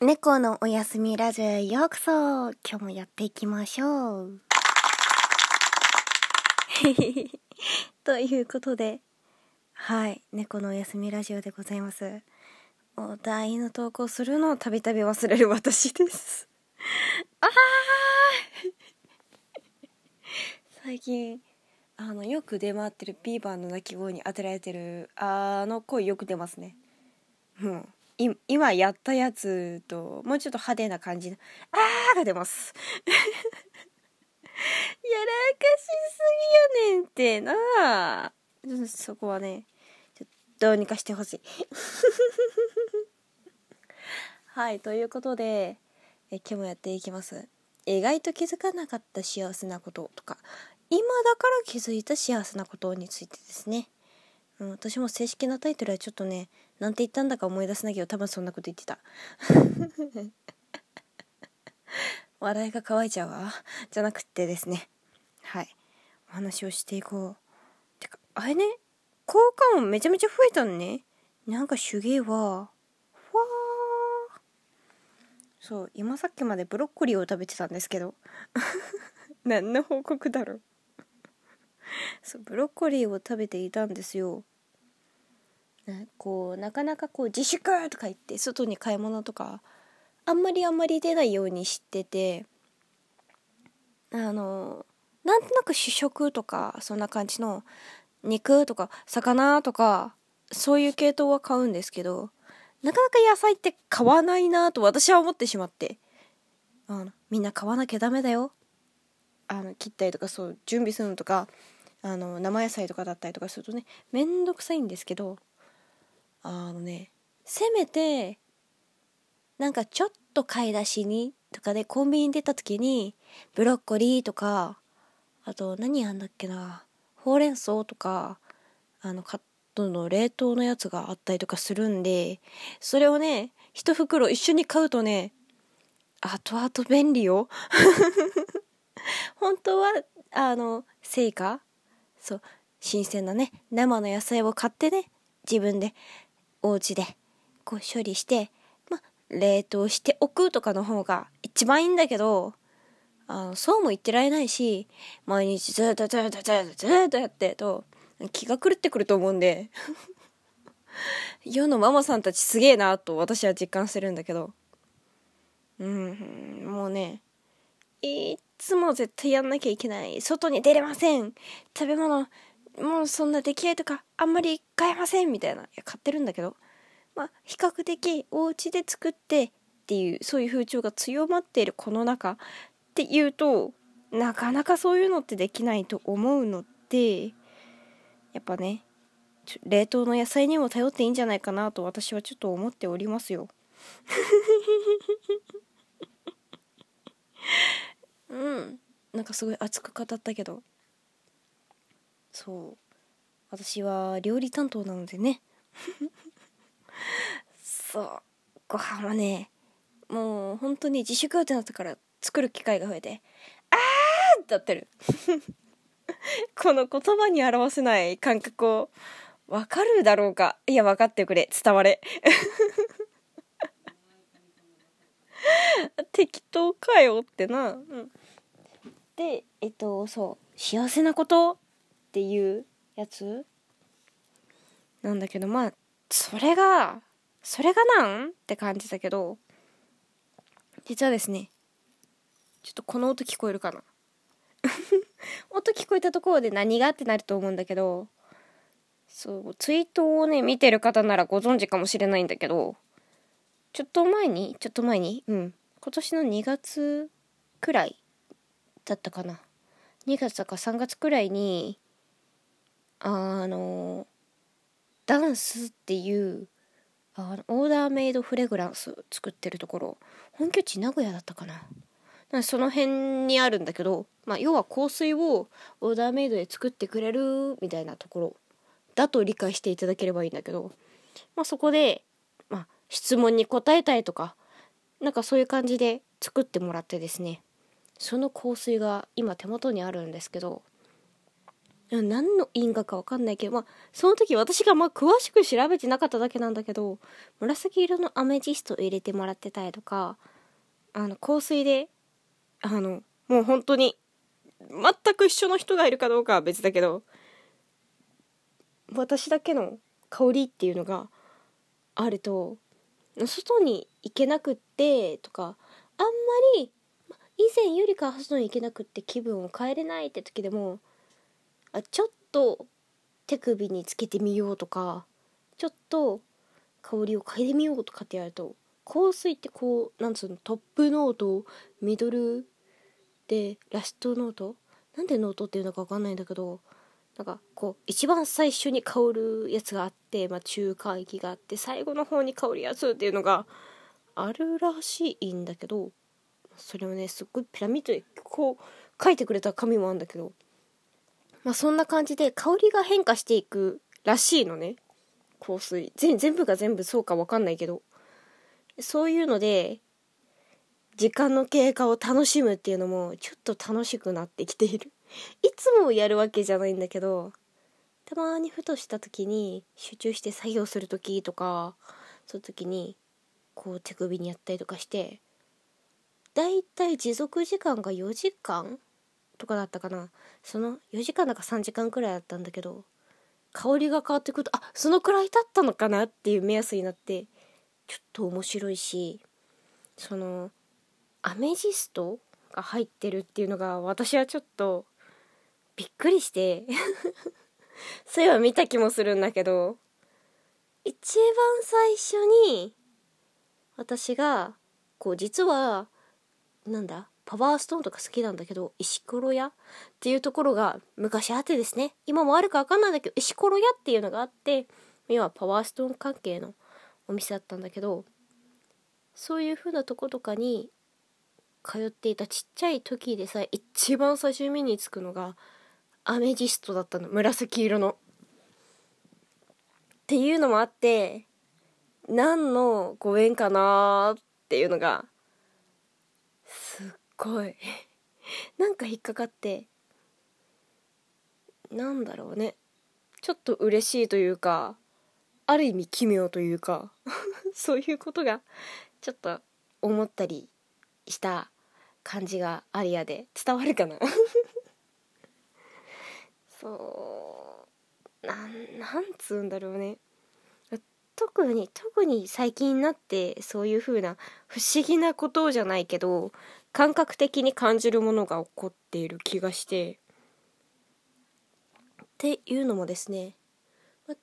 猫のおやすみラジオへようこそ今日もやっていきましょう ということで、はい、猫のおやすみラジオでございます。お題の投稿するのをたびたび忘れる私です。あー 最近、あの、よく出回ってるビーバーの鳴き声に当てられてる、あの声よく出ますね。うん。今やったやつと、もうちょっと派手な感じの、あーが出ます。やらかしすぎやねんってな。うんそこはねどうにかしてほしい。はいということでえ今日もやっていきます。意外と気づかなかった幸せなこととか今だから気づいた幸せなことについてですね、うん、私も正式なタイトルはちょっとねなんて言ったんだか思い出せないけど多分そんなこと言ってた。笑いが乾いちゃうわ。じゃなくてですね。はい。お話をしていこう。てかあれね？効果音めちゃめちゃ増えたのね。なんか手芸はふわー。そう今さっきまでブロッコリーを食べてたんですけど。何の報告だろう。そうブロッコリーを食べていたんですよ。こうなかなかこう自粛とか言って外に買い物とかあんまりあんまり出ないようにしててあのなんとなく主食とかそんな感じの肉とか魚とかそういう系統は買うんですけどなかなか野菜って買わないなと私は思ってしまってあのみんな買わなきゃダメだよあの切ったりとかそう準備するのとかあの生野菜とかだったりとかするとねめんどくさいんですけどあのねせめてなんかちょっと買い出しにとかでコンビニに出た時にブロッコリーとかあと何やんだっけなほうれん草とかあのカットの冷凍のやつがあったりとかするんでそれをね一袋一緒に買うとね後々便利よ。本当はあの成果そう新鮮なね生の野菜を買ってね自分でお家でこう処理してま冷凍しておくとかの方が一番いいんだけどあのそうも言ってられないし毎日ずっとずっとずっとずっとやってと気が狂ってくると思うんで 世のママさんたちすげえなと私は実感してるんだけど。うんもうねいっつも絶対やんなきゃいけない。外に出れません。食べ物もうそんな出来合いとかあんまり買えませんみたいな。いや買ってるんだけど。まあ比較的お家で作ってっていうそういう風潮が強まっているこの中っていうとなかなかそういうのってできないと思うのでやっぱねちょ冷凍の野菜にも頼っていいんじゃないかなと私はちょっと思っておりますよ。うん。なんかすごい熱く語ったけど。そう。私は料理担当なのでね。そう。ご飯はねもう本当に自粛ってなったから作る機会が増えてあーってなってる。この言葉に表せない感覚をわかるだろうか。いや分かってくれ。伝われ。適当かよってな、うん、でえっとそう。幸せなことっていうやつ？なんだけどまあそれがそれがなん？って感じだけど実はですねちょっとこの音聞こえるかな？音聞こえたところで何が？ってなると思うんだけどそうツイートをね見てる方ならご存知かもしれないんだけどちょっと前にちょっと前にうん今年の2月くらいだったかな。2月だか3月くらいにあのダンスっていうあのオーダーメイドフレグランス作ってるところ本拠地名古屋だったかな。なその辺にあるんだけど、まあ、要は香水をオーダーメイドで作ってくれるみたいなところだと理解していただければいいんだけど、まあ、そこで、まあ、質問に答えたいとかなんかそういう感じで作ってもらってですねその香水が今手元にあるんですけど何の因果かわかんないけど、まあ、その時私がまあ詳しく調べてなかっただけなんだけど、紫色のアメジストを入れてもらってたりとか、あの、香水で、あの、もう本当に、全く一緒の人がいるかどうかは別だけど、私だけの香りっていうのがあると、外に行けなくってとか、あんまり、以前よりか外に行けなくって気分を変えれないって時でも、あちょっと手首につけてみようとかちょっと香りを嗅いでみようとかってやると香水ってこうなんつうのトップノートミドルでラストノート？なんでノートっていうのか分かんないんだけどなんかこう一番最初に香るやつがあって、まあ、中間域があって最後の方に香るやつっていうのがあるらしいんだけどそれをねすっごいピラミッドでこう書いてくれた紙もあるんだけどまあそんな感じで香りが変化していくらしいのね。香水。全部が全部そうかわかんないけど。そういうので、時間の経過を楽しむっていうのもちょっと楽しくなってきている。いつもやるわけじゃないんだけど、たまにふとした時に集中して作業する時とか、そういう時にこう手首にやったりとかして、だいたい持続時間が4時間とかだったかな。その4時間だか3時間くらいだったんだけど香りが変わってくるとあそのくらい経ったのかなっていう目安になってちょっと面白いしそのアメジストが入ってるっていうのが私はちょっとびっくりして そういえば見た気もするんだけど一番最初に私がこう実はなんだパワーストーンとか好きなんだけど、石ころ屋？っていうところが昔あってですね、今もあるかわかんないんだけど、石ころ屋っていうのがあって、今はパワーストーン関係のお店だったんだけど、そういう風なとことかに通っていたちっちゃい時でさえ一番最初に目につくのがアメジストだったの。紫色の。っていうのもあって何のご縁かなっていうのがごい。なんか引っかかって。なんだろうね。ちょっと嬉しいというかある意味奇妙というか そういうことがちょっと思ったりした感じがありやで。伝わるかな？そう。なんなんつうんだろうね。特に特に最近になってそういう風な不思議なことじゃないけど感覚的に感じるものが起こっている気がして。っていうのもですね、ま、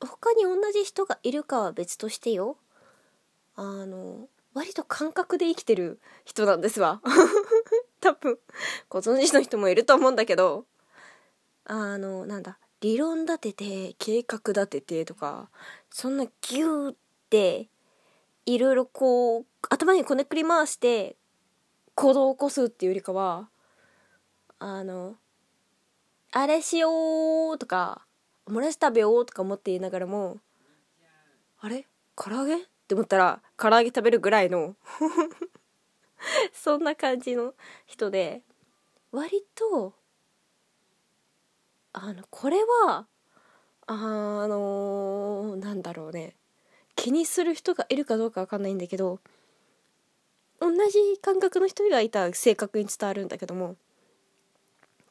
他に同じ人がいるかは別としてよ。あの割と感覚で生きてる人なんですわ。多分。ご存知の人もいると思うんだけど。あのなんだ理論立てて計画立ててとかそんなギューっていろいろこう頭にこねくり回して行動を起こすっていうよりかはあのあれしようとかもらし食べようとか思って言いながらもあれ？唐揚げ？って思ったら唐揚げ食べるぐらいの そんな感じの人で割とあのこれはあのなんだろうね。気にする人がいるかどうかわかんないんだけど同じ感覚の人がいたら正確に伝わるんだけども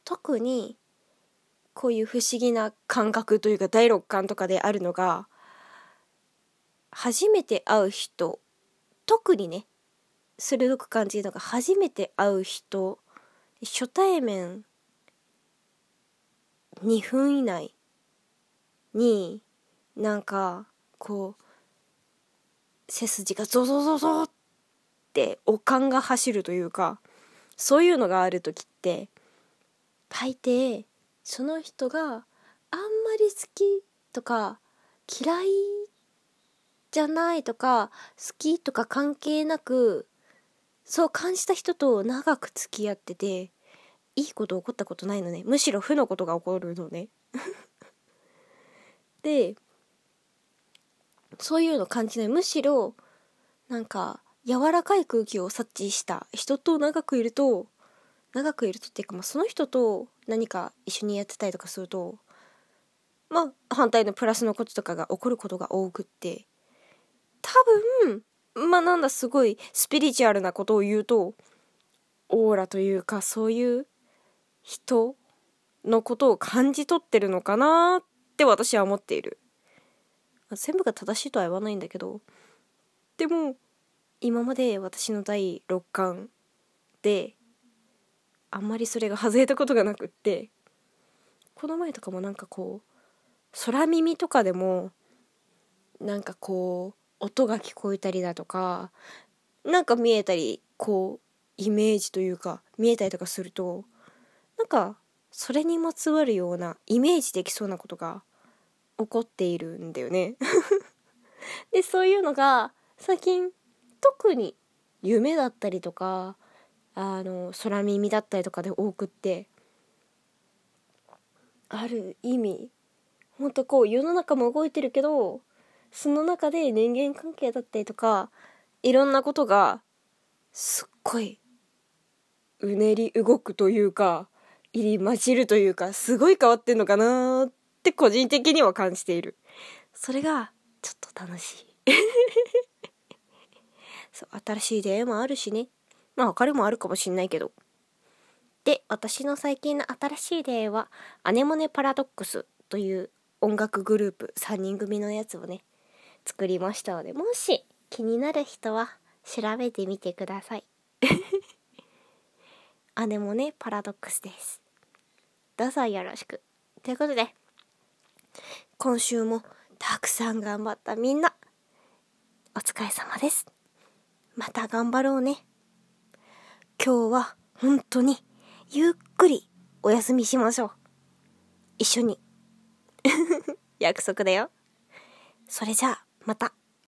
特にこういう不思議な感覚というか第六感とかであるのが初めて会う人特にね鋭く感じるのが初めて会う人初対面2分以内になんかこう背筋がゾゾゾゾっっておかんが走るというかそういうのがある時って大抵その人があんまり好きとか嫌いじゃないとか好きとか関係なくそう感じた人と長く付き合ってていいこと起こったことないのね。むしろ負のことが起こるのね。でそういうの感じない。むしろなんか柔らかい空気を察知した人と長くいると長くいるとっていうか、まあ、その人と何か一緒にやってたりとかするとまあ反対のプラスのこととかが起こることが多くって多分まあなんだすごいスピリチュアルなことを言うとオーラというかそういう人のことを感じ取ってるのかなって私は思っている。全部が正しいとは言わないんだけどでも今まで私の第6巻であんまりそれが外れたことがなくってこの前とかもなんかこう空耳とかでもなんかこう音が聞こえたりだとかなんか見えたりこうイメージというか見えたりとかするとなんかそれにまつわるようなイメージできそうなことが起こっているんだよね。でそういうのが最近特に夢だったりとかあの空耳だったりとかで多くってある意味ほんとこう世の中も動いてるけどその中で人間関係だったりとかいろんなことがすっごいうねり動くというか入り混じるというかすごい変わってんのかなって個人的には感じている。それがちょっと楽しい。そう新しい出会いもあるしね。まあ他にもあるかもしんないけど。で私の最近の新しい出会いはアネモネパラドックスという音楽グループ3人組のやつをね作りましたのでもし気になる人は調べてみてください。姉もねパラドックスです。どうぞよろしく。ということで今週もたくさん頑張ったみんなお疲れ様です。また頑張ろうね。今日は本当にゆっくりお休みしましょう。一緒に。約束だよ。それじゃあまた。